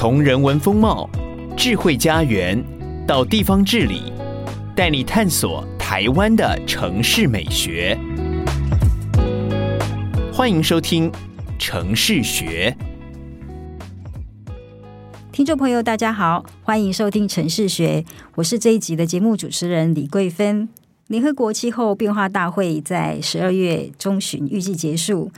从人文风貌、智慧家园到地方治理，带你探索台湾的城市美学。欢迎收听《城市学》。听众朋友，大家好，欢迎收听《城市学》，我是这一集的节目主持人李桂芬。联合国气候变化大会在十二月中旬预计结束。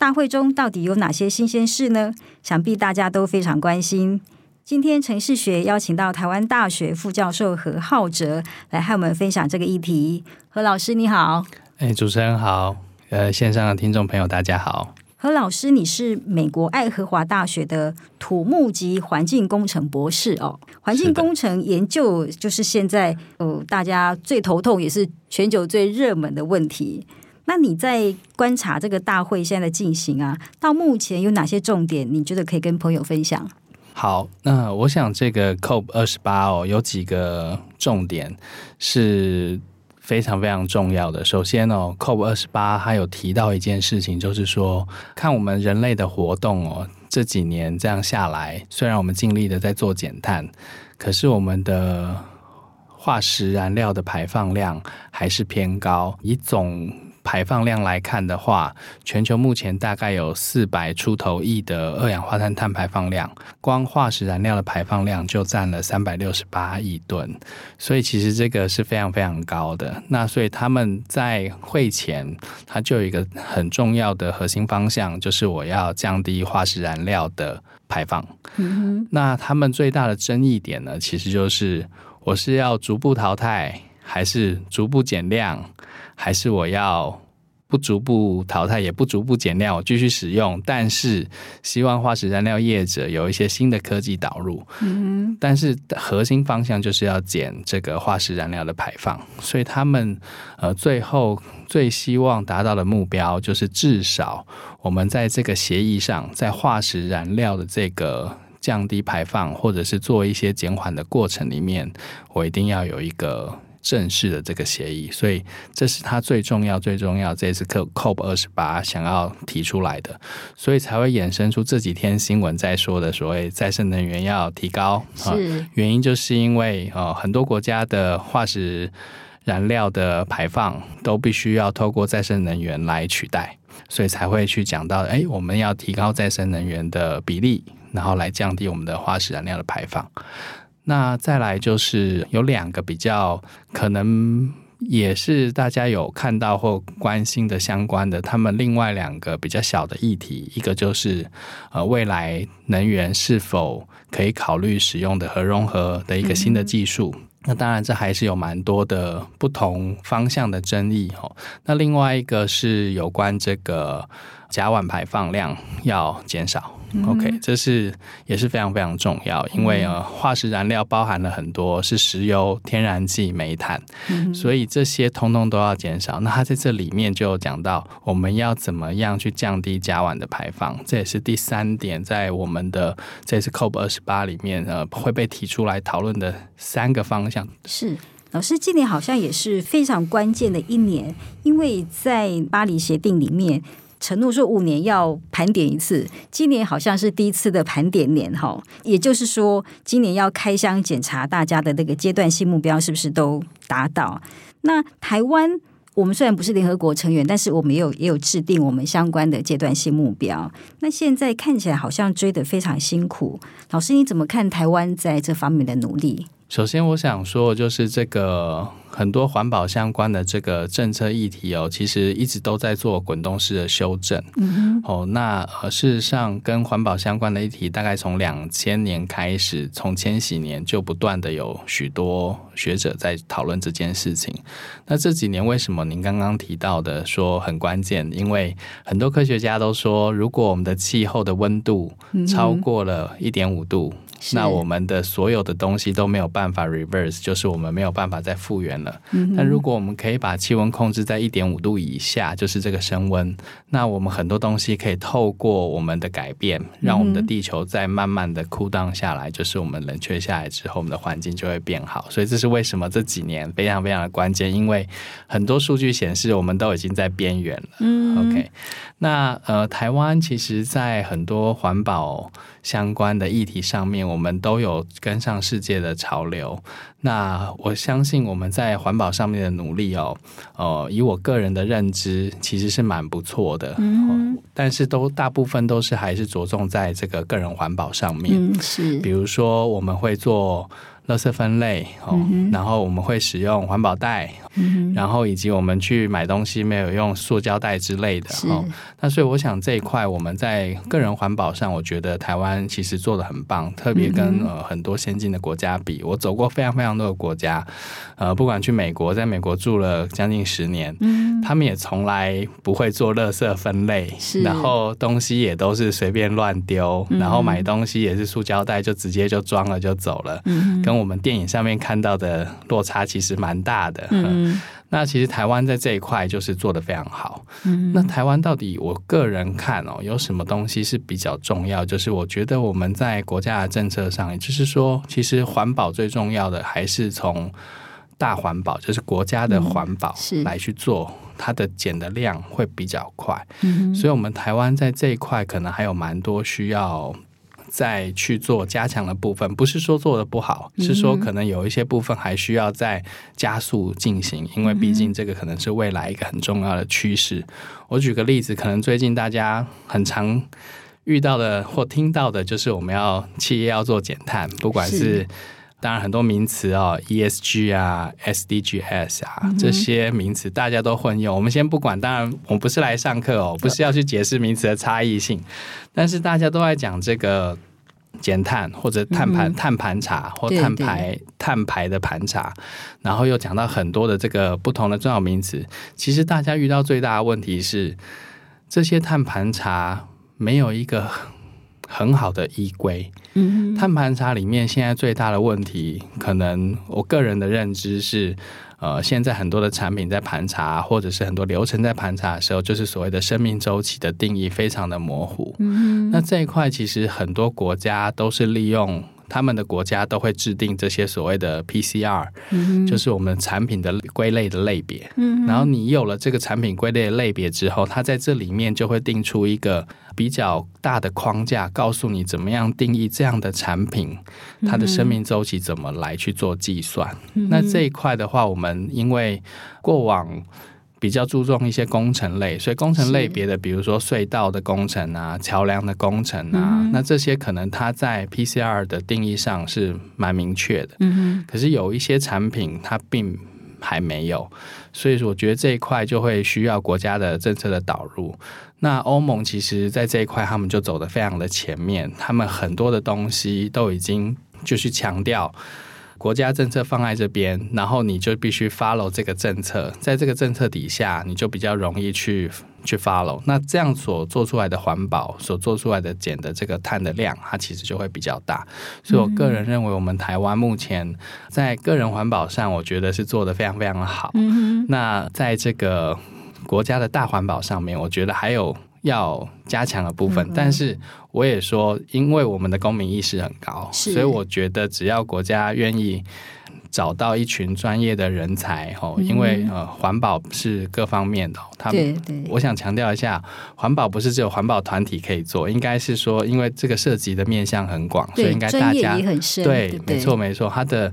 大会中到底有哪些新鲜事呢？想必大家都非常关心。今天城市学邀请到台湾大学副教授何浩哲来和我们分享这个议题。何老师你好，哎，主持人好，呃，线上的听众朋友大家好。何老师，你是美国爱荷华大学的土木及环境工程博士哦。环境工程研究就是现在呃大家最头痛也是全球最热门的问题。那你在观察这个大会现在的进行啊，到目前有哪些重点？你觉得可以跟朋友分享？好，那我想这个 COP 二十八哦，有几个重点是非常非常重要的。首先哦，COP 二十八它有提到一件事情，就是说看我们人类的活动哦，这几年这样下来，虽然我们尽力的在做减碳，可是我们的化石燃料的排放量还是偏高，以总排放量来看的话，全球目前大概有四百出头亿的二氧化碳碳排放量，光化石燃料的排放量就占了三百六十八亿吨，所以其实这个是非常非常高的。那所以他们在会前，他就有一个很重要的核心方向，就是我要降低化石燃料的排放。嗯。那他们最大的争议点呢，其实就是我是要逐步淘汰，还是逐步减量？还是我要不逐步淘汰，也不逐步减量，我继续使用，但是希望化石燃料业者有一些新的科技导入。嗯，但是核心方向就是要减这个化石燃料的排放，所以他们呃最后最希望达到的目标就是至少我们在这个协议上，在化石燃料的这个降低排放或者是做一些减缓的过程里面，我一定要有一个。正式的这个协议，所以这是他最重要、最重要这次 COP 二十八想要提出来的，所以才会衍生出这几天新闻在说的所谓再生能源要提高。是、呃、原因就是因为呃很多国家的化石燃料的排放都必须要透过再生能源来取代，所以才会去讲到哎，我们要提高再生能源的比例，然后来降低我们的化石燃料的排放。那再来就是有两个比较可能也是大家有看到或关心的相关的，他们另外两个比较小的议题，一个就是呃未来能源是否可以考虑使用的核融合的一个新的技术。那当然这还是有蛮多的不同方向的争议哦。那另外一个是有关这个甲烷排放量要减少。OK，这是也是非常非常重要，因为呃，化石燃料包含了很多是石油、天然气、煤炭，所以这些通通都要减少。那它在这里面就讲到，我们要怎么样去降低甲烷的排放，这也是第三点，在我们的这次 COP 二十八里面呃会被提出来讨论的三个方向。是老师，今年好像也是非常关键的一年，因为在巴黎协定里面。承诺说五年要盘点一次，今年好像是第一次的盘点年哈，也就是说今年要开箱检查大家的那个阶段性目标是不是都达到。那台湾我们虽然不是联合国成员，但是我们也有也有制定我们相关的阶段性目标。那现在看起来好像追得非常辛苦，老师你怎么看台湾在这方面的努力？首先，我想说，就是这个很多环保相关的这个政策议题哦，其实一直都在做滚动式的修正。嗯、哦，那呃，事实上，跟环保相关的议题，大概从两千年开始，从千禧年就不断的有许多学者在讨论这件事情。那这几年为什么您刚刚提到的说很关键？因为很多科学家都说，如果我们的气候的温度超过了一点五度。那我们的所有的东西都没有办法 reverse，就是我们没有办法再复原了。嗯，那如果我们可以把气温控制在一点五度以下，就是这个升温，那我们很多东西可以透过我们的改变，让我们的地球再慢慢的 cool down 下来，就是我们冷却下来之后，我们的环境就会变好。所以这是为什么这几年非常非常的关键，因为很多数据显示我们都已经在边缘了。嗯，OK，那呃，台湾其实在很多环保相关的议题上面，我们都有跟上世界的潮流。那我相信我们在环保上面的努力哦，呃，以我个人的认知，其实是蛮不错的。嗯，但是都大部分都是还是着重在这个个人环保上面。嗯，是。比如说我们会做。垃圾分类哦，然后我们会使用环保袋，嗯，然后以及我们去买东西没有用塑胶袋之类的哦。那所以我想这一块我们在个人环保上，我觉得台湾其实做的很棒，特别跟呃很多先进的国家比，我走过非常非常多的国家，呃，不管去美国，在美国住了将近十年，嗯，他们也从来不会做垃圾分类，是，然后东西也都是随便乱丢，然后买东西也是塑胶袋就直接就装了就走了，嗯，跟我们电影上面看到的落差其实蛮大的。嗯，那其实台湾在这一块就是做的非常好。嗯，那台湾到底我个人看哦，有什么东西是比较重要？就是我觉得我们在国家的政策上，也就是说，其实环保最重要的还是从大环保，就是国家的环保来去做，它的减的量会比较快。嗯，所以我们台湾在这一块可能还有蛮多需要。再去做加强的部分，不是说做的不好，是说可能有一些部分还需要再加速进行，因为毕竟这个可能是未来一个很重要的趋势。我举个例子，可能最近大家很常遇到的或听到的，就是我们要企业要做减碳，不管是。当然，很多名词哦，ESG 啊，SDGs 啊，嗯，这些名词大家都混用。我们先不管，当然我们不是来上课哦，不是要去解释名词的差异性。但是大家都在讲这个减碳或者碳盘、嗯、碳盘查或碳排碳排的盘查，然后又讲到很多的这个不同的重要名词。其实大家遇到最大的问题是，这些碳盘查没有一个很好的依归。嗯，碳盘查里面现在最大的问题，可能我个人的认知是，呃，现在很多的产品在盘查，或者是很多流程在盘查的时候，就是所谓的生命周期的定义非常的模糊。嗯，那这一块其实很多国家都是利用。他们的国家都会制定这些所谓的 PCR，嗯，就是我们产品的归类的类别。嗯，然后你有了这个产品归类的类别之后，它在这里面就会定出一个比较大的框架，告诉你怎么样定义这样的产品，它的生命周期怎么来去做计算。嗯，那这一块的话，我们因为过往。比较注重一些工程类，所以工程类别的，比如说隧道的工程啊、桥梁的工程啊，嗯，那这些可能它在 PCR 的定义上是蛮明确的。嗯，可是有一些产品它并还没有，所以说我觉得这一块就会需要国家的政策的导入。那欧盟其实在这一块他们就走得非常的前面，他们很多的东西都已经就是强调。国家政策放在这边，然后你就必须 follow 这个政策，在这个政策底下，你就比较容易去去 follow。那这样所做出来的环保，所做出来的减的这个碳的量，它其实就会比较大。所以我个人认为，我们台湾目前在个人环保上，我觉得是做得非常非常的好。嗯。那在这个国家的大环保上面，我觉得还有。要加强的部分，嗯，但是我也说，因为我们的公民意识很高，所以我觉得只要国家愿意找到一群专业的人才，哦，嗯，因为呃，环保是各方面的，他们，对对，我想强调一下，环保不是只有环保团体可以做，应该是说，因为这个涉及的面向很广，所以应该大家对，没错没错，他的。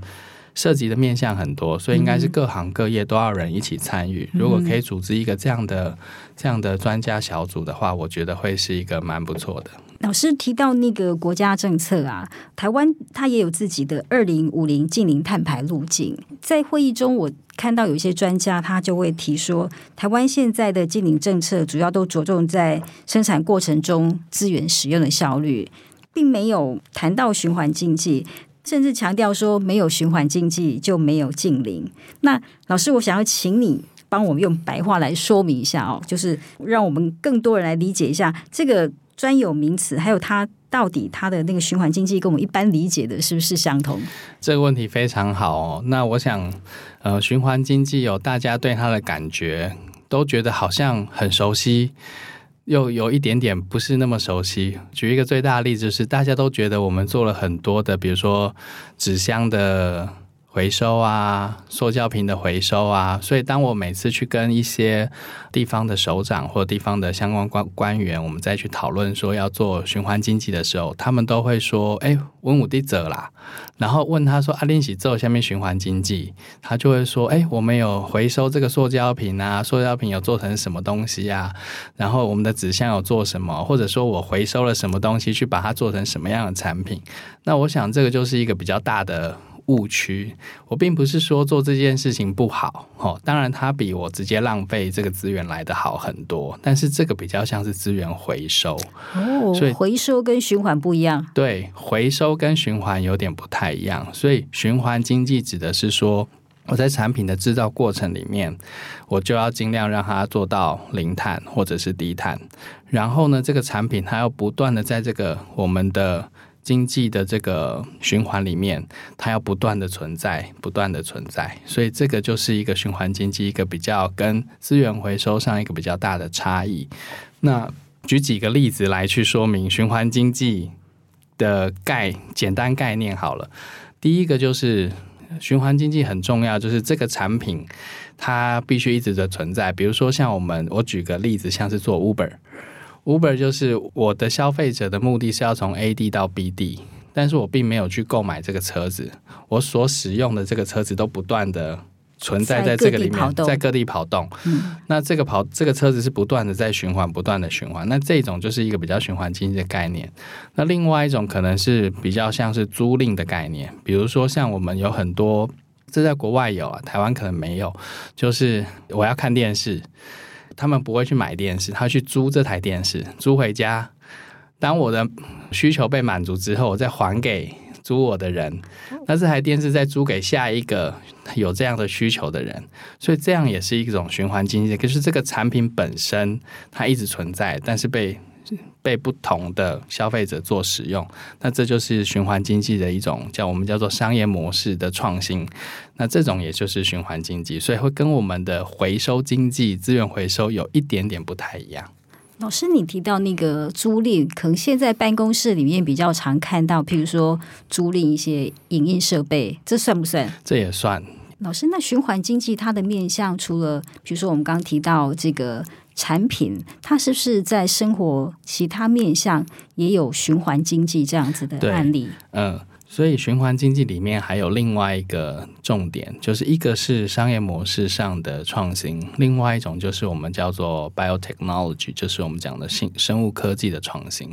涉及的面向很多，所以应该是各行各业都要人一起参与。嗯。如果可以组织一个这样的这样的专家小组的话，我觉得会是一个蛮不错的。老师提到那个国家政策啊，台湾它也有自己的二零五零净零碳排路径。在会议中，我看到有一些专家他就会提说，台湾现在的净零政策主要都着重在生产过程中资源使用的效率，并没有谈到循环经济。甚至强调说，没有循环经济就没有近邻。那老师，我想要请你帮我们用白话来说明一下哦，就是让我们更多人来理解一下这个专有名词，还有它到底它的那个循环经济跟我们一般理解的是不是相同？这个问题非常好哦。那我想，呃，循环经济有大家对它的感觉都觉得好像很熟悉。又有一点点不是那么熟悉。举一个最大的例子，是大家都觉得我们做了很多的，比如说纸箱的。回收啊，塑胶瓶的回收啊，所以当我每次去跟一些地方的首长或地方的相关官官员，我们再去讨论说要做循环经济的时候，他们都会说：“哎，文武地者啦。”然后问他说：“阿 linsi 做下面循环经济？”他就会说：“哎，我们有回收这个塑胶瓶啊，塑胶瓶有做成什么东西啊？然后我们的纸箱有做什么？或者说我回收了什么东西去把它做成什么样的产品？”那我想这个就是一个比较大的。误区，我并不是说做这件事情不好，哦，当然它比我直接浪费这个资源来的好很多，但是这个比较像是资源回收，哦，所以回收跟循环不一样，对，回收跟循环有点不太一样，所以循环经济指的是说，我在产品的制造过程里面，我就要尽量让它做到零碳或者是低碳，然后呢，这个产品它要不断的在这个我们的。经济的这个循环里面，它要不断的存在，不断的存在，所以这个就是一个循环经济，一个比较跟资源回收上一个比较大的差异。那举几个例子来去说明循环经济的概简单概念好了。第一个就是循环经济很重要，就是这个产品它必须一直的存在。比如说像我们，我举个例子，像是做 Uber。Uber 就是我的消费者的目的是要从 A 地到 B 地，但是我并没有去购买这个车子，我所使用的这个车子都不断的存在在这个里面，在各地跑动。嗯，那这个跑这个车子是不断的在循环，不断的循环。那这种就是一个比较循环经济的概念。那另外一种可能是比较像是租赁的概念，比如说像我们有很多，这在国外有啊，台湾可能没有，就是我要看电视。他们不会去买电视，他去租这台电视，租回家。当我的需求被满足之后，我再还给租我的人。那这台电视再租给下一个有这样的需求的人，所以这样也是一种循环经济。可是这个产品本身它一直存在，但是被。被不同的消费者做使用，那这就是循环经济的一种叫我们叫做商业模式的创新。那这种也就是循环经济，所以会跟我们的回收经济、资源回收有一点点不太一样。老师，你提到那个租赁，可能现在办公室里面比较常看到，譬如说租赁一些影音设备，这算不算？这也算。老师，那循环经济它的面向，除了比如说我们刚刚提到这个。产品它是不是在生活其他面向也有循环经济这样子的案例？嗯，所以循环经济里面还有另外一个重点，就是一个是商业模式上的创新，另外一种就是我们叫做 biotechnology，就是我们讲的生生物科技的创新。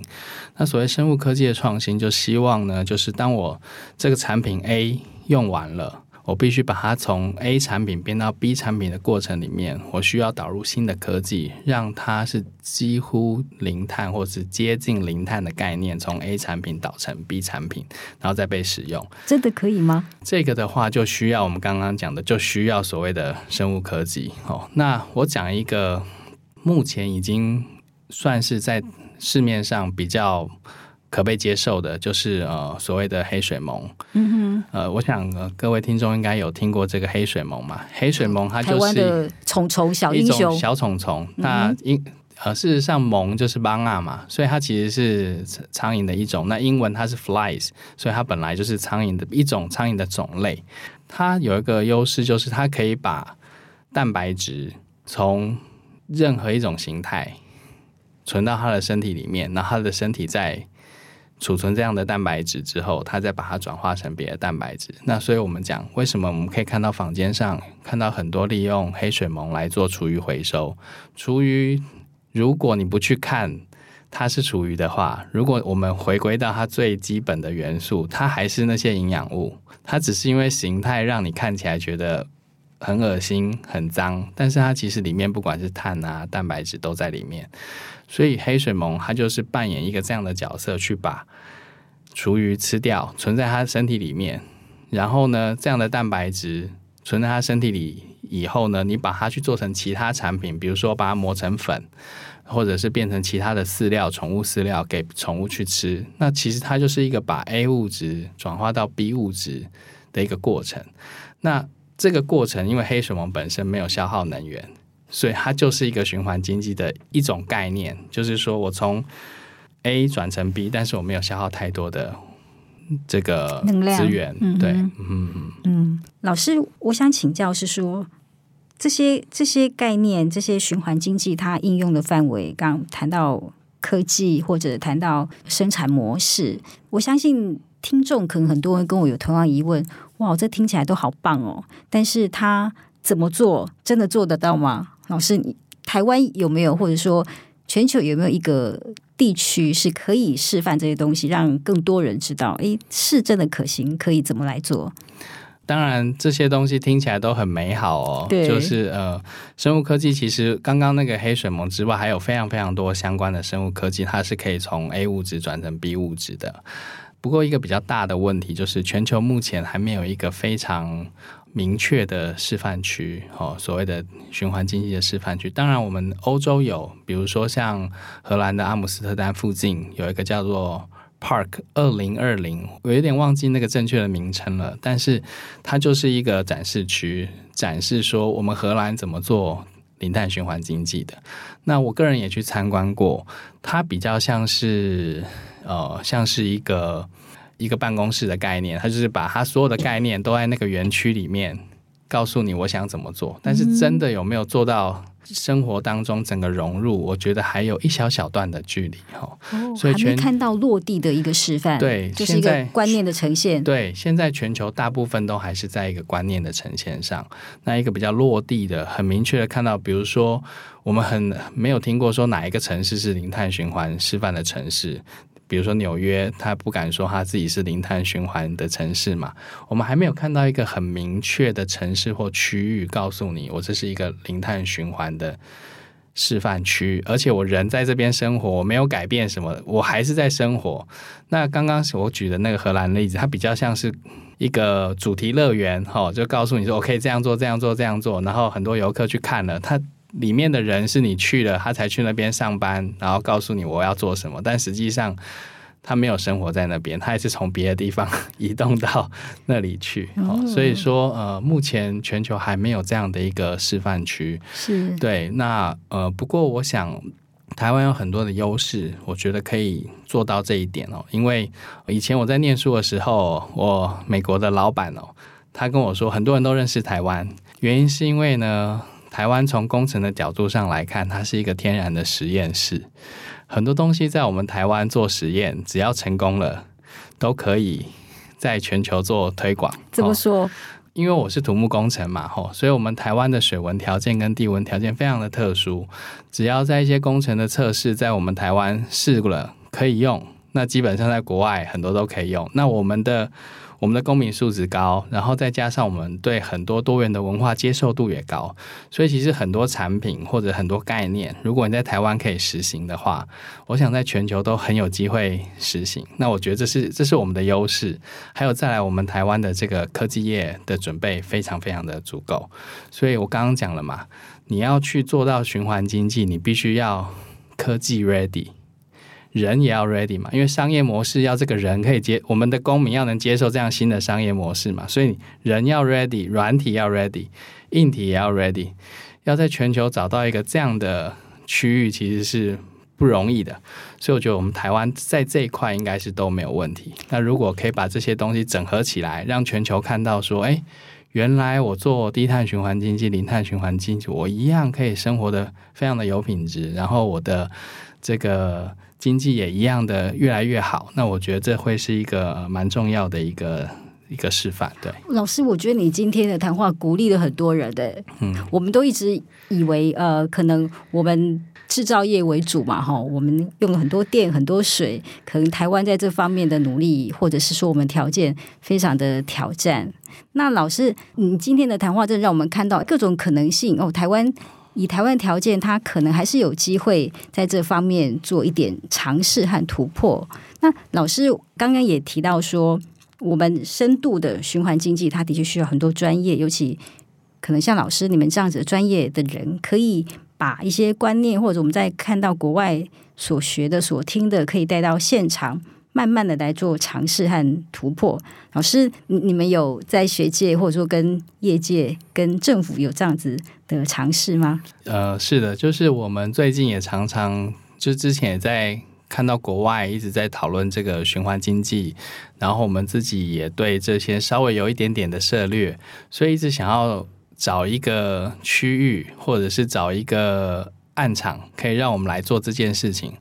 那所谓生物科技的创新，就希望呢，就是当我这个产品 A 用完了。我必须把它从 A 产品变到 B 产品的过程里面，我需要导入新的科技，让它是几乎零碳或是接近零碳的概念，从 A 产品导成 B 产品，然后再被使用。真的可以吗？这个的话，就需要我们刚刚讲的，就需要所谓的生物科技。哦，那我讲一个目前已经算是在市面上比较。可被接受的，就是呃所谓的黑水虻。嗯哼，呃，我想、呃、各位听众应该有听过这个黑水虻嘛？黑水虻它就是虫虫小英雄，小虫虫。那英呃事实上虻就是帮啊嘛，所以它其实是苍蝇的一种。那英文它是 flies，所以它本来就是苍蝇的一种苍蝇的种类。它有一个优势，就是它可以把蛋白质从任何一种形态存到它的身体里面，然后它的身体在。储存这样的蛋白质之后，它再把它转化成别的蛋白质。那所以我们讲，为什么我们可以看到坊间上看到很多利用黑水虻来做厨余回收？厨余，如果你不去看它是厨余的话，如果我们回归到它最基本的元素，它还是那些营养物。它只是因为形态让你看起来觉得很恶心、很脏，但是它其实里面不管是碳啊、蛋白质都在里面。所以黑水虻它就是扮演一个这样的角色，去把厨余吃掉，存在它身体里面。然后呢，这样的蛋白质存在它身体里以后呢，你把它去做成其他产品，比如说把它磨成粉，或者是变成其他的饲料、宠物饲料给宠物去吃。那其实它就是一个把 A 物质转化到 B 物质的一个过程。那这个过程，因为黑水虻本身没有消耗能源，所以它就是一个循环经济的一种概念，就是说我从 A 转成 B，但是我没有消耗太多的这个资源。能量。对，嗯嗯嗯。老师，我想请教是说，这些这些概念，这些循环经济它应用的范围，刚谈到科技或者谈到生产模式，我相信听众可能很多人跟我有同样疑问。哇，这听起来都好棒哦！但是他怎么做，真的做得到吗？老师，你台湾有没有，或者说全球有没有一个地区是可以示范这些东西，让更多人知道？诶，是真的可行，可以怎么来做？当然，这些东西听起来都很美好哦。对，就是呃，生物科技其实刚刚那个黑水虻之外，还有非常非常多相关的生物科技，它是可以从 A 物质转成 B 物质的。不过，一个比较大的问题就是，全球目前还没有一个非常明确的示范区，哦，所谓的循环经济的示范区。当然，我们欧洲有，比如说像荷兰的阿姆斯特丹附近有一个叫做 Park 二零二零，我有点忘记那个正确的名称了，但是它就是一个展示区，展示说我们荷兰怎么做零碳循环经济的。那我个人也去参观过，它比较像是。呃，像是一个一个办公室的概念，他就是把他所有的概念都在那个园区里面告诉你我想怎么做，但是真的有没有做到生活当中整个融入，我觉得还有一小小段的距离哈。哦，所以全还没看到落地的一个示范，对，就是一个观念的呈现。对，现在全球大部分都还是在一个观念的呈现上。那一个比较落地的、很明确的看到，比如说我们很没有听过说哪一个城市是零碳循环示范的城市。比如说纽约，他不敢说他自己是零碳循环的城市嘛。我们还没有看到一个很明确的城市或区域告诉你，我这是一个零碳循环的示范区，而且我人在这边生活，我没有改变什么，我还是在生活。那刚刚我举的那个荷兰例子，它比较像是一个主题乐园，哈，就告诉你说我可以这样做，这样做，这样做，然后很多游客去看了，他。里面的人是你去了，他才去那边上班，然后告诉你我要做什么。但实际上，他没有生活在那边，他也是从别的地方 移动到那里去。哦，所以说，呃，目前全球还没有这样的一个示范区。是对。那呃，不过我想，台湾有很多的优势，我觉得可以做到这一点哦。因为以前我在念书的时候，我美国的老板哦，他跟我说，很多人都认识台湾，原因是因为呢。台湾从工程的角度上来看，它是一个天然的实验室。很多东西在我们台湾做实验，只要成功了，都可以在全球做推广。怎么说？哦，因为我是土木工程嘛，吼，所以我们台湾的水文条件跟地文条件非常的特殊。只要在一些工程的测试，在我们台湾试了可以用，那基本上在国外很多都可以用。那我们的。我们的公民素质高，然后再加上我们对很多多元的文化接受度也高，所以其实很多产品或者很多概念，如果你在台湾可以实行的话，我想在全球都很有机会实行。那我觉得这是这是我们的优势，还有再来我们台湾的这个科技业的准备非常非常的足够。所以我刚刚讲了嘛，你要去做到循环经济，你必须要科技 ready。人也要 ready 嘛，因为商业模式要这个人可以接，我们的公民要能接受这样新的商业模式嘛，所以人要 ready，软体要 ready，硬体也要 ready，要在全球找到一个这样的区域其实是不容易的，所以我觉得我们台湾在这一块应该是都没有问题。那如果可以把这些东西整合起来，让全球看到说，哎，原来我做低碳循环经济、零碳循环经济，我一样可以生活得非常的有品质，然后我的这个。经济也一样的越来越好，那我觉得这会是一个蛮重要的一个一个示范。对，老师，我觉得你今天的谈话鼓励了很多人的。嗯，我们都一直以为，呃，可能我们制造业为主嘛，哈，我们用了很多电、很多水，可能台湾在这方面的努力，或者是说我们条件非常的挑战。那老师，你今天的谈话，真的让我们看到各种可能性哦，台湾。以台湾条件，它可能还是有机会在这方面做一点尝试和突破。那老师刚刚也提到说，我们深度的循环经济，它的确需要很多专业，尤其可能像老师你们这样子专业的人，可以把一些观念，或者我们在看到国外所学的、所听的，可以带到现场，慢慢的来做尝试和突破。老师，你们有在学界，或者说跟业界、跟政府有这样子的尝试吗？呃，是的，就是我们最近也常常，就之前也在看到国外一直在讨论这个循环经济，然后我们自己也对这些稍微有一点点的涉略，所以一直想要。找一个区域，或者是找一个暗场，可以让我们来做这件事情。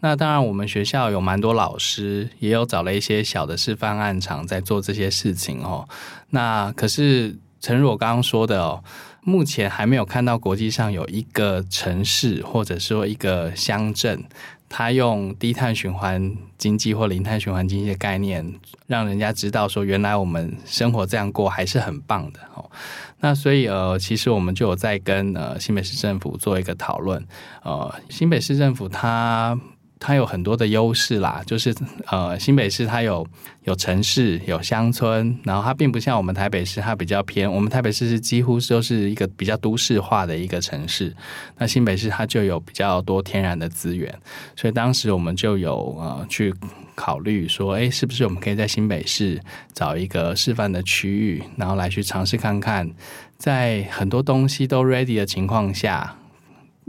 那当然，我们学校有蛮多老师，也有找了一些小的示范案场在做这些事情哦。那可是，诚如我刚刚说的哦，目前还没有看到国际上有一个城市，或者说一个乡镇。他用低碳循环经济或零碳循环经济的概念，让人家知道说，原来我们生活这样过还是很棒的哦。那所以呃，其实我们就有在跟呃新北市政府做一个讨论。呃，新北市政府它。它有很多的优势啦，就是呃，新北市它有有城市有乡村，然后它并不像我们台北市，它比较偏。我们台北市是几乎都是一个比较都市化的一个城市，那新北市它就有比较多天然的资源，所以当时我们就有呃去考虑说，哎，是不是我们可以在新北市找一个示范的区域，然后来去尝试看看，在很多东西都 ready 的情况下。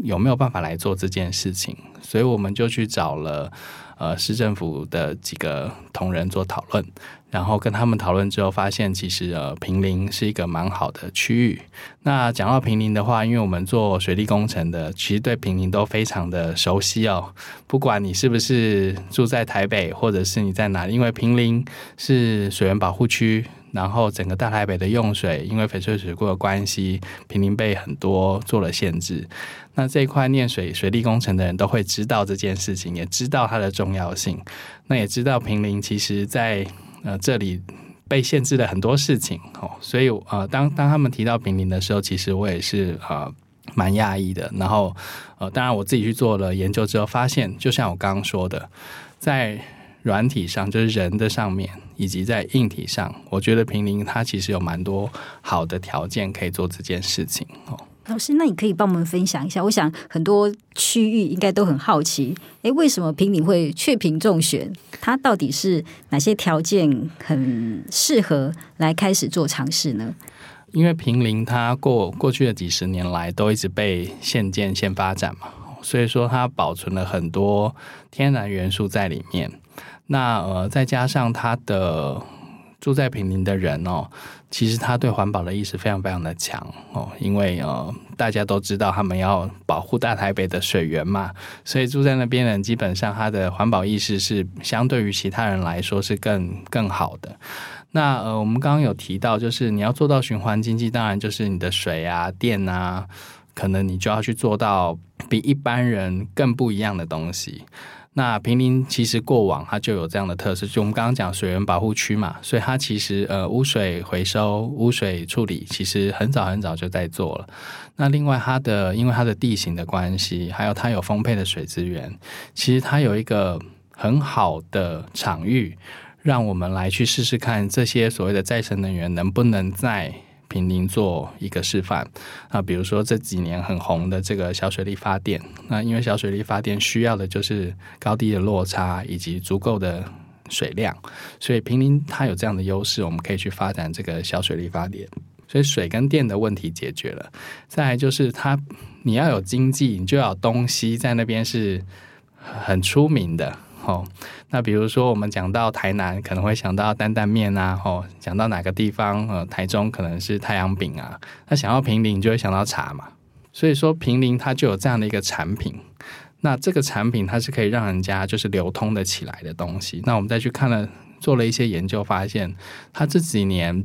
有没有办法来做这件事情？所以我们就去找了呃市政府的几个同仁做讨论，然后跟他们讨论之后，发现其实呃平林是一个蛮好的区域。那讲到平林的话，因为我们做水利工程的，其实对平林都非常的熟悉哦。不管你是不是住在台北，或者是你在哪里，因为平林是水源保护区。然后整个大台北的用水，因为翡翠水库的关系，坪林被很多做了限制。那这一块念水水利工程的人都会知道这件事情，也知道它的重要性。那也知道平林其实在呃这里被限制了很多事情哦。所以呃，当当他们提到平林的时候，其实我也是呃蛮讶异的。然后呃，当然我自己去做了研究之后，发现就像我刚刚说的，在软体上就是人的上面，以及在硬体上，我觉得平林它其实有蛮多好的条件可以做这件事情哦。老师，那你可以帮我们分享一下？我想很多区域应该都很好奇，诶，为什么平林会雀屏中选？它到底是哪些条件很适合来开始做尝试呢？因为平林它过过去的几十年来都一直被限建、限发展嘛，所以说它保存了很多天然元素在里面。那呃，再加上他的住在平林的人哦，其实他对环保的意识非常非常的强哦，因为呃，大家都知道他们要保护大台北的水源嘛，所以住在那边人基本上他的环保意识是相对于其他人来说是更更好的。那呃，我们刚刚有提到，就是你要做到循环经济，当然就是你的水啊、电啊，可能你就要去做到比一般人更不一样的东西。那平林其实过往它就有这样的特色，就我们刚刚讲水源保护区嘛，所以它其实呃污水回收、污水处理其实很早很早就在做了。那另外它的因为它的地形的关系，还有它有丰沛的水资源，其实它有一个很好的场域，让我们来去试试看这些所谓的再生能源能不能在。平林做一个示范啊，比如说这几年很红的这个小水力发电，那因为小水力发电需要的就是高低的落差以及足够的水量，所以平林它有这样的优势，我们可以去发展这个小水力发电。所以水跟电的问题解决了，再来就是它你要有经济，你就要有东西在那边是很出名的。哦，那比如说我们讲到台南，可能会想到担担面啊，哦，讲到哪个地方，呃，台中可能是太阳饼啊，那想到平林就会想到茶嘛，所以说平林它就有这样的一个产品，那这个产品它是可以让人家就是流通的起来的东西。那我们再去看了做了一些研究，发现它这几年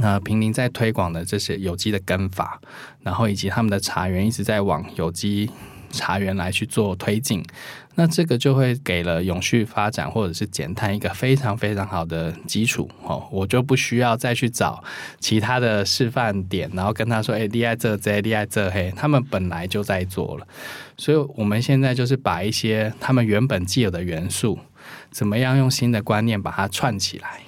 呃平林在推广的这些有机的耕法，然后以及他们的茶园一直在往有机茶园来去做推进。那这个就会给了永续发展或者是减碳一个非常非常好的基础哦，我就不需要再去找其他的示范点，然后跟他说：“哎，厉害这这，厉害这嘿。”他们本来就在做了，所以我们现在就是把一些他们原本既有的元素，怎么样用新的观念把它串起来，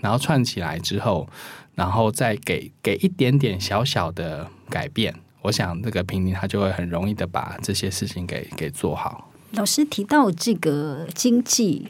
然后串起来之后，然后再给给一点点小小的改变。我想这个平民他就会很容易的把这些事情给给做好。老师提到这个经济，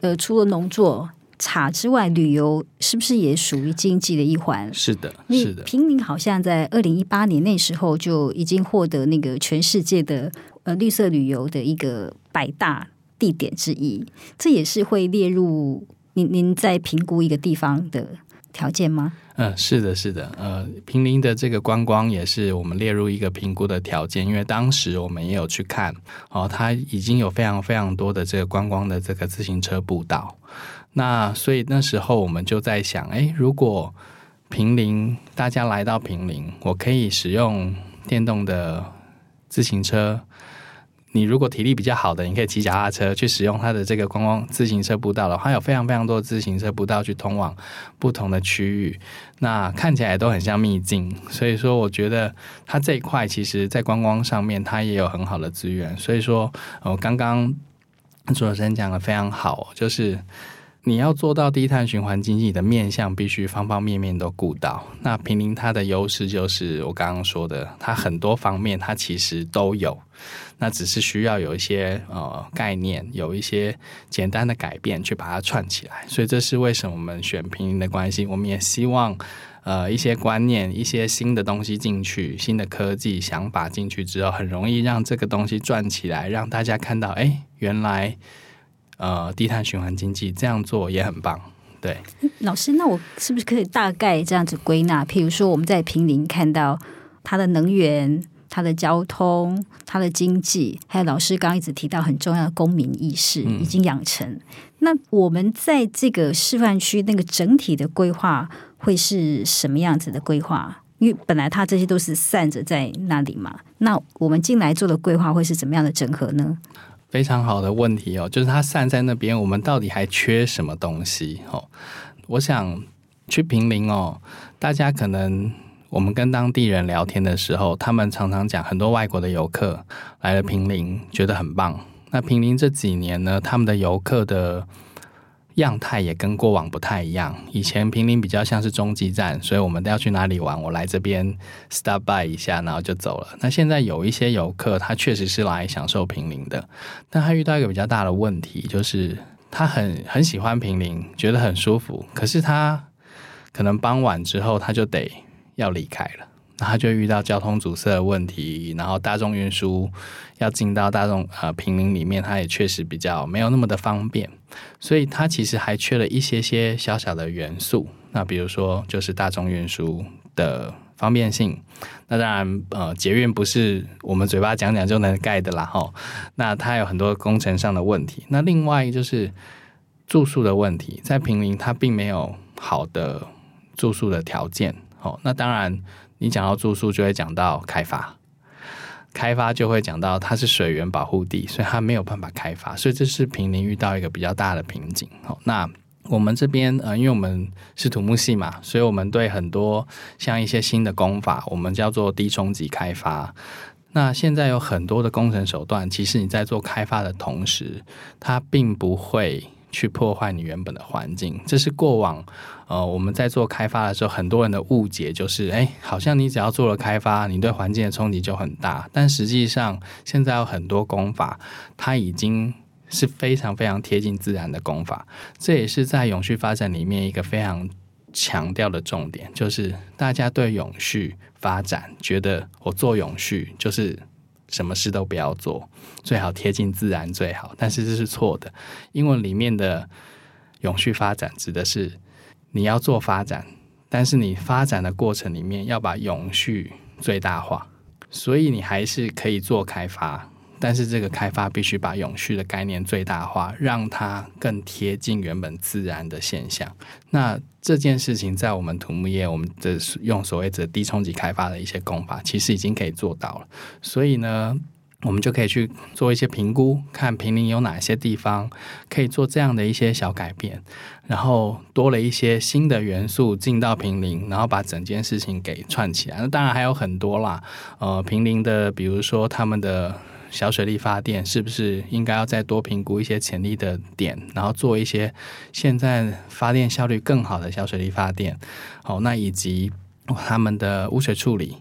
呃，除了农作。茶之外，旅游是不是也属于经济的一环？是的，是的。平林好像在二零一八年那时候就已经获得那个全世界的呃绿色旅游的一个百大地点之一，这也是会列入您您在评估一个地方的条件吗？嗯，是的，是的。呃，平林的这个观光也是我们列入一个评估的条件，因为当时我们也有去看哦，它已经有非常非常多的这个观光的这个自行车步道。那所以那时候我们就在想，哎，如果平林大家来到平林，我可以使用电动的自行车。你如果体力比较好的，你可以骑脚踏车去使用它的这个观光自行车步道了。它，有非常非常多的自行车步道去通往不同的区域，那看起来都很像秘境。所以说，我觉得它这一块其实在观光上面它也有很好的资源。所以说，我刚刚主持人讲的非常好，就是。你要做到低碳循环经济的面向，必须方方面面都顾到。那平林它的优势就是我刚刚说的，它很多方面它其实都有，那只是需要有一些呃概念，有一些简单的改变去把它串起来。所以这是为什么我们选平林的关系。我们也希望呃一些观念、一些新的东西进去，新的科技想法进去之后，很容易让这个东西转起来，让大家看到，哎，原来。呃，低碳循环经济这样做也很棒，对。老师，那我是不是可以大概这样子归纳？譬如说，我们在平林看到它的能源、它的交通、它的经济，还有老师刚刚一直提到很重要的公民意识已经养成。嗯、那我们在这个示范区那个整体的规划会是什么样子的规划？因为本来它这些都是散着在那里嘛，那我们进来做的规划会是怎么样的整合呢？非常好的问题哦，就是它散在那边，我们到底还缺什么东西？哦，我想去平林哦，大家可能我们跟当地人聊天的时候，他们常常讲很多外国的游客来了平林，觉得很棒。那平林这几年呢，他们的游客的。样态也跟过往不太一样。以前平林比较像是中继站，所以我们都要去哪里玩，我来这边 stop by 一下，然后就走了。那现在有一些游客，他确实是来享受平林的，但他遇到一个比较大的问题，就是他很很喜欢平林，觉得很舒服，可是他可能傍晚之后他就得要离开了。然后就遇到交通阻塞的问题，然后大众运输要进到大众呃平林里面，它也确实比较没有那么的方便，所以它其实还缺了一些些小小的元素。那比如说就是大众运输的方便性，那当然呃捷运不是我们嘴巴讲讲就能盖的啦吼，那它有很多工程上的问题。那另外就是住宿的问题，在平林它并没有好的住宿的条件。哦，那当然。你讲到住宿，就会讲到开发，开发就会讲到它是水源保护地，所以它没有办法开发，所以这是平林遇到一个比较大的瓶颈。那我们这边呃，因为我们是土木系嘛，所以我们对很多像一些新的工法，我们叫做低冲击开发。那现在有很多的工程手段，其实你在做开发的同时，它并不会。去破坏你原本的环境，这是过往呃我们在做开发的时候，很多人的误解就是，哎，好像你只要做了开发，你对环境的冲击就很大。但实际上，现在有很多工法，它已经是非常非常贴近自然的工法。这也是在永续发展里面一个非常强调的重点，就是大家对永续发展觉得我做永续就是。什么事都不要做，最好贴近自然最好。但是这是错的。英文里面的永续发展指的是你要做发展，但是你发展的过程里面要把永续最大化，所以你还是可以做开发。但是这个开发必须把永续的概念最大化，让它更贴近原本自然的现象。那这件事情在我们土木业，我们的用所谓的低冲击开发的一些工法，其实已经可以做到了。所以呢，我们就可以去做一些评估，看平林有哪些地方可以做这样的一些小改变，然后多了一些新的元素进到平林，然后把整件事情给串起来。那当然还有很多啦，呃，平林的，比如说他们的。小水力发电是不是应该要再多评估一些潜力的点，然后做一些现在发电效率更好的小水力发电？好，那以及他们的污水处理，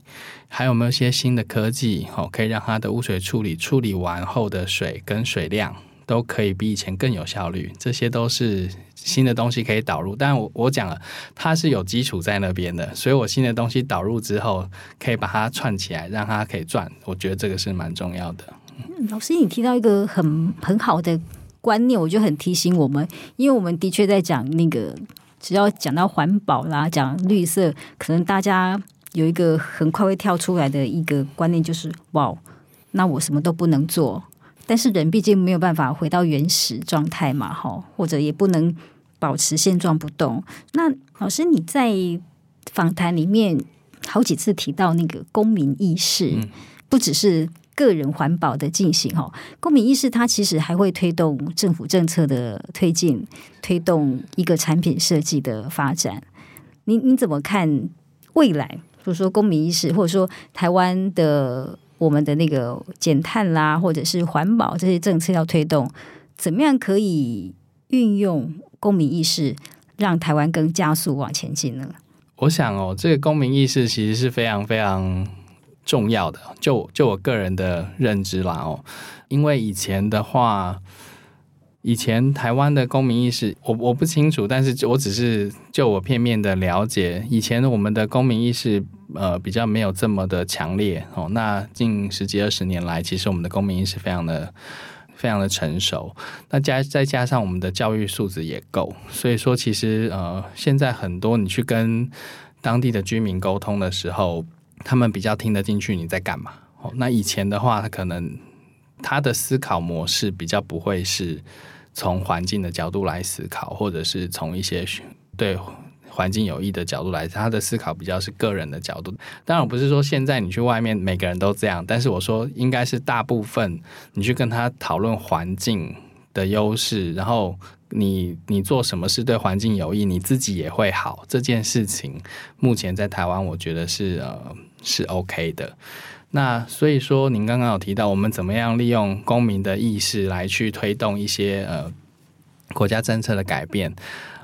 还有没有一些新的科技，哦，可以让它的污水处理处理完后的水跟水量都可以比以前更有效率，这些都是新的东西可以导入。但我我讲了，它是有基础在那边的，所以我新的东西导入之后，可以把它串起来，让它可以转。我觉得这个是蛮重要的。嗯老师，你提到一个很很好的观念，我就很提醒我们，因为我们的确在讲那个，只要讲到环保啦，讲绿色，可能大家有一个很快会跳出来的一个观念，就是哇，那我什么都不能做。但是人毕竟没有办法回到原始状态嘛，哈，或者也不能保持现状不动。那老师你在访谈里面好几次提到那个公民意识，嗯、不只是个人环保的进行，哈，公民意识它其实还会推动政府政策的推进，推动一个产品设计的发展。你你怎么看未来？比如说公民意识，或者说台湾的。我们的那个减碳啦，或者是环保这些政策要推动，怎么样可以运用公民意识，让台湾更加速往前进呢？我想哦，这个公民意识其实是非常非常重要的。就就我个人的认知啦哦，因为以前的话。以前台湾的公民意识，我我不清楚，但是我只是就我片面的了解，以前我们的公民意识呃比较没有这么的强烈哦。那近十几二十年来，其实我们的公民意识非常的非常的成熟，那加再加上我们的教育素质也够，所以说其实呃现在很多你去跟当地的居民沟通的时候，他们比较听得进去你在干嘛哦。那以前的话，他可能他的思考模式比较不会是。从环境的角度来思考，或者是从一些对环境有益的角度来，他的思考比较是个人的角度。当然，不是说现在你去外面每个人都这样，但是我说应该是大部分你去跟他讨论环境的优势，然后你你做什么事对环境有益，你自己也会好。这件事情目前在台湾，我觉得是呃是 OK 的。那所以说，您刚刚有提到我们怎么样利用公民的意识来去推动一些呃国家政策的改变，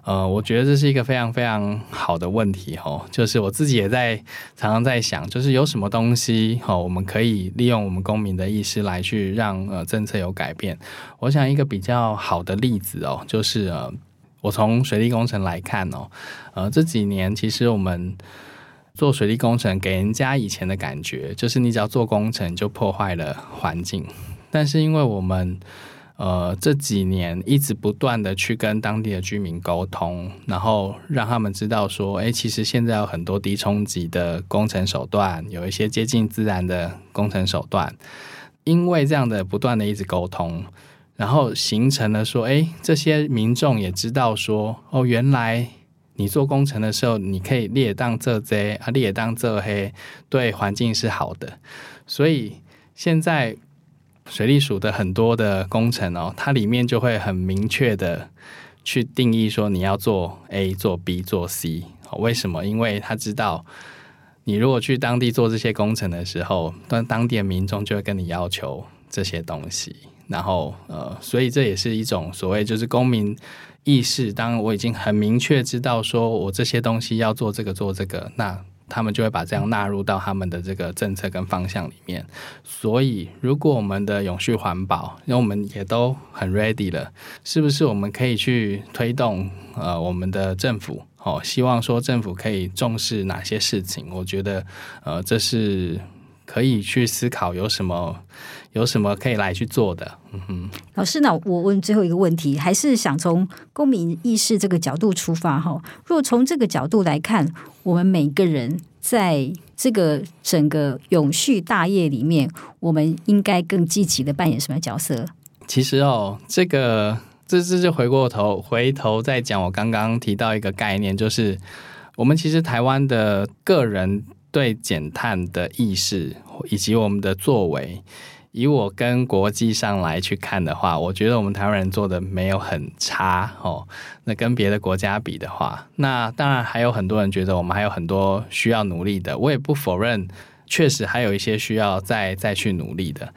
呃，我觉得这是一个非常非常好的问题哦。就是我自己也在常常在想，就是有什么东西哦，我们可以利用我们公民的意识来去让呃政策有改变。我想一个比较好的例子哦，就是呃，我从水利工程来看哦，呃，这几年其实我们。做水利工程给人家以前的感觉，就是你只要做工程就破坏了环境。但是因为我们呃这几年一直不断的去跟当地的居民沟通，然后让他们知道说，哎，其实现在有很多低冲击的工程手段，有一些接近自然的工程手段。因为这样的不断的一直沟通，然后形成了说，哎，这些民众也知道说，哦，原来。你做工程的时候，你可以列当这些啊，列当这黑，对环境是好的。所以现在水利署的很多的工程哦，它里面就会很明确的去定义说你要做 A、做 B、做 C。为什么？因为他知道你如果去当地做这些工程的时候，当当地的民众就会跟你要求这些东西。然后呃，所以这也是一种所谓就是公民。意识，当我已经很明确知道说我这些东西要做这个做这个，那他们就会把这样纳入到他们的这个政策跟方向里面。所以，如果我们的永续环保，因为我们也都很 ready 了，是不是我们可以去推动呃我们的政府？哦，希望说政府可以重视哪些事情？我觉得呃这是。可以去思考有什么有什么可以来去做的。嗯哼，老师，那我问最后一个问题，还是想从公民意识这个角度出发哈。若从这个角度来看，我们每个人在这个整个永续大业里面，我们应该更积极的扮演什么角色？其实哦，这个这这就回过头回头再讲，我刚刚提到一个概念，就是我们其实台湾的个人。对减碳的意识以及我们的作为，以我跟国际上来去看的话，我觉得我们台湾人做的没有很差哦。那跟别的国家比的话，那当然还有很多人觉得我们还有很多需要努力的。我也不否认，确实还有一些需要再再去努力的。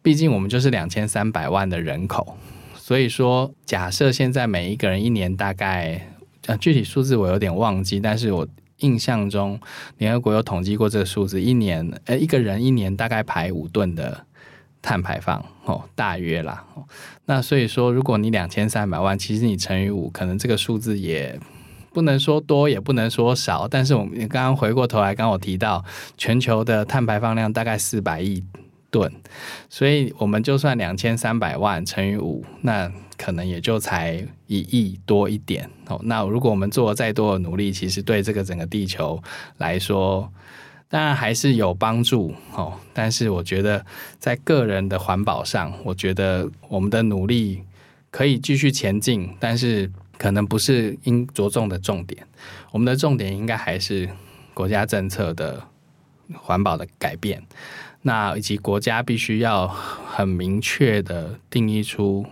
毕竟我们就是两千三百万的人口，所以说假设现在每一个人一年大概呃，具体数字我有点忘记，但是我。印象中，联合国有统计过这个数字，一年呃一个人一年大概排五吨的碳排放哦，大约啦。那所以说，如果你两千三百万，其实你乘以五，可能这个数字也不能说多，也不能说少。但是我们刚刚回过头来，刚我提到全球的碳排放量大概四百亿吨，所以我们就算两千三百万乘以五，那可能也就才一亿多一点哦。那如果我们做了再多的努力，其实对这个整个地球来说，当然还是有帮助哦，但是我觉得在个人的环保上，我觉得我们的努力可以继续前进，但是可能不是应着重的重点。我们的重点应该还是国家政策的环保的改变，那以及国家必须要很明确的定义出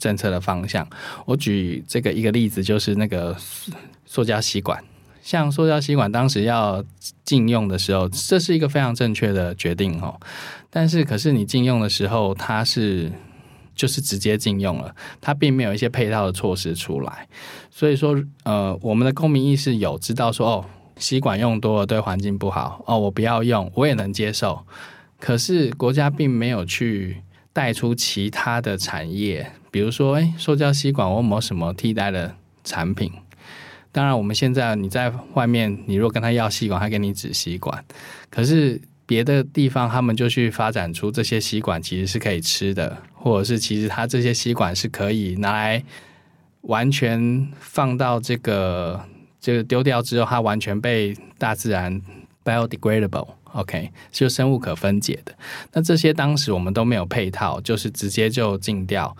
政策的方向。我举这个一个例子，就是那个塑胶吸管。像塑胶吸管当时要禁用的时候，这是一个非常正确的决定哦。但是，可是你禁用的时候，它是就是直接禁用了，它并没有一些配套的措施出来。所以说，呃，我们的公民意识有知道说，哦，吸管用多了对环境不好，哦，我不要用，我也能接受。可是国家并没有去带出其他的产业，比如说，诶，塑胶吸管我有没有什么替代的产品？当然，我们现在你在外面，你如果跟他要吸管，他给你纸吸管。可是别的地方，他们就去发展出这些吸管其实是可以吃的，或者是其实它这些吸管是可以拿来完全放到这个这个丢掉之后，它完全被大自然 biodegradable，OK，就生物可分解的。那这些当时我们都没有配套，就是直接就禁掉。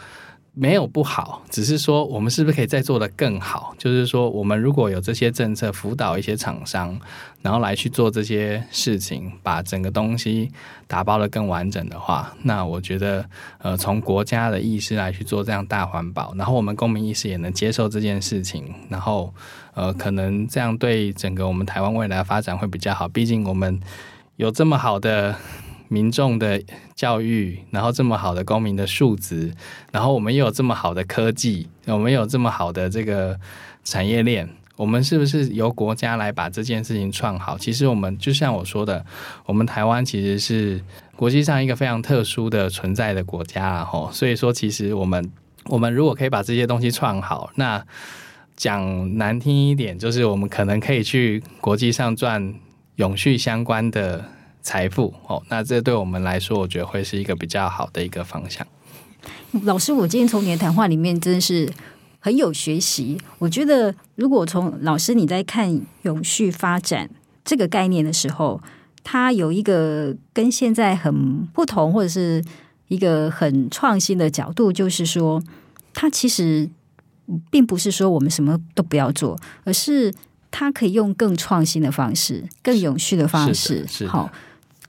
没有不好，只是说我们是不是可以再做得更好？就是说，我们如果有这些政策辅导一些厂商，然后来去做这些事情，把整个东西打包得更完整的话，那我觉得，呃，从国家的意识来去做这样大环保，然后我们公民意识也能接受这件事情，然后，呃，可能这样对整个我们台湾未来的发展会比较好。毕竟我们有这么好的。民众的教育，然后这么好的公民的素质，然后我们又有这么好的科技，我们有这么好的这个产业链，我们是不是由国家来把这件事情创好？其实我们就像我说的，我们台湾其实是国际上一个非常特殊的存在的国家啊！吼，所以说其实我们我们如果可以把这些东西创好，那讲难听一点，就是我们可能可以去国际上赚永续相关的。财富哦，那这对我们来说，我觉得会是一个比较好的一个方向。老师，我今天从你的谈话里面真的是很有学习。我觉得，如果从老师你在看永续发展这个概念的时候，它有一个跟现在很不同，或者是一个很创新的角度，就是说，它其实并不是说我们什么都不要做，而是它可以用更创新的方式、更永续的方式，好。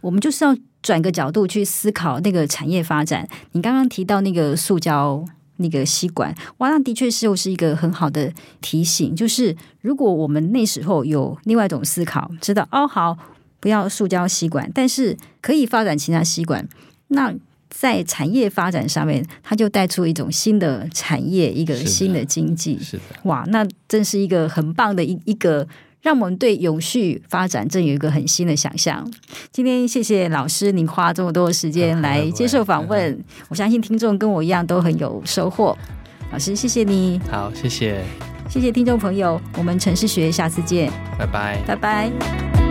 我们就是要转个角度去思考那个产业发展。你刚刚提到那个塑胶那个吸管，哇，那的确是又是一个很好的提醒。就是如果我们那时候有另外一种思考，知道哦，好，不要塑胶吸管，但是可以发展其他吸管，那在产业发展上面，它就带出一种新的产业，一个新的经济。是的。哇，那真是一个很棒的一一个。让我们对永续发展正有一个很新的想象。今天谢谢老师，您花这么多的时间来接受访问，我相信听众跟我一样都很有收获。老师，谢谢你。好，谢谢。谢谢听众朋友，我们城市学下次见。拜拜。拜拜。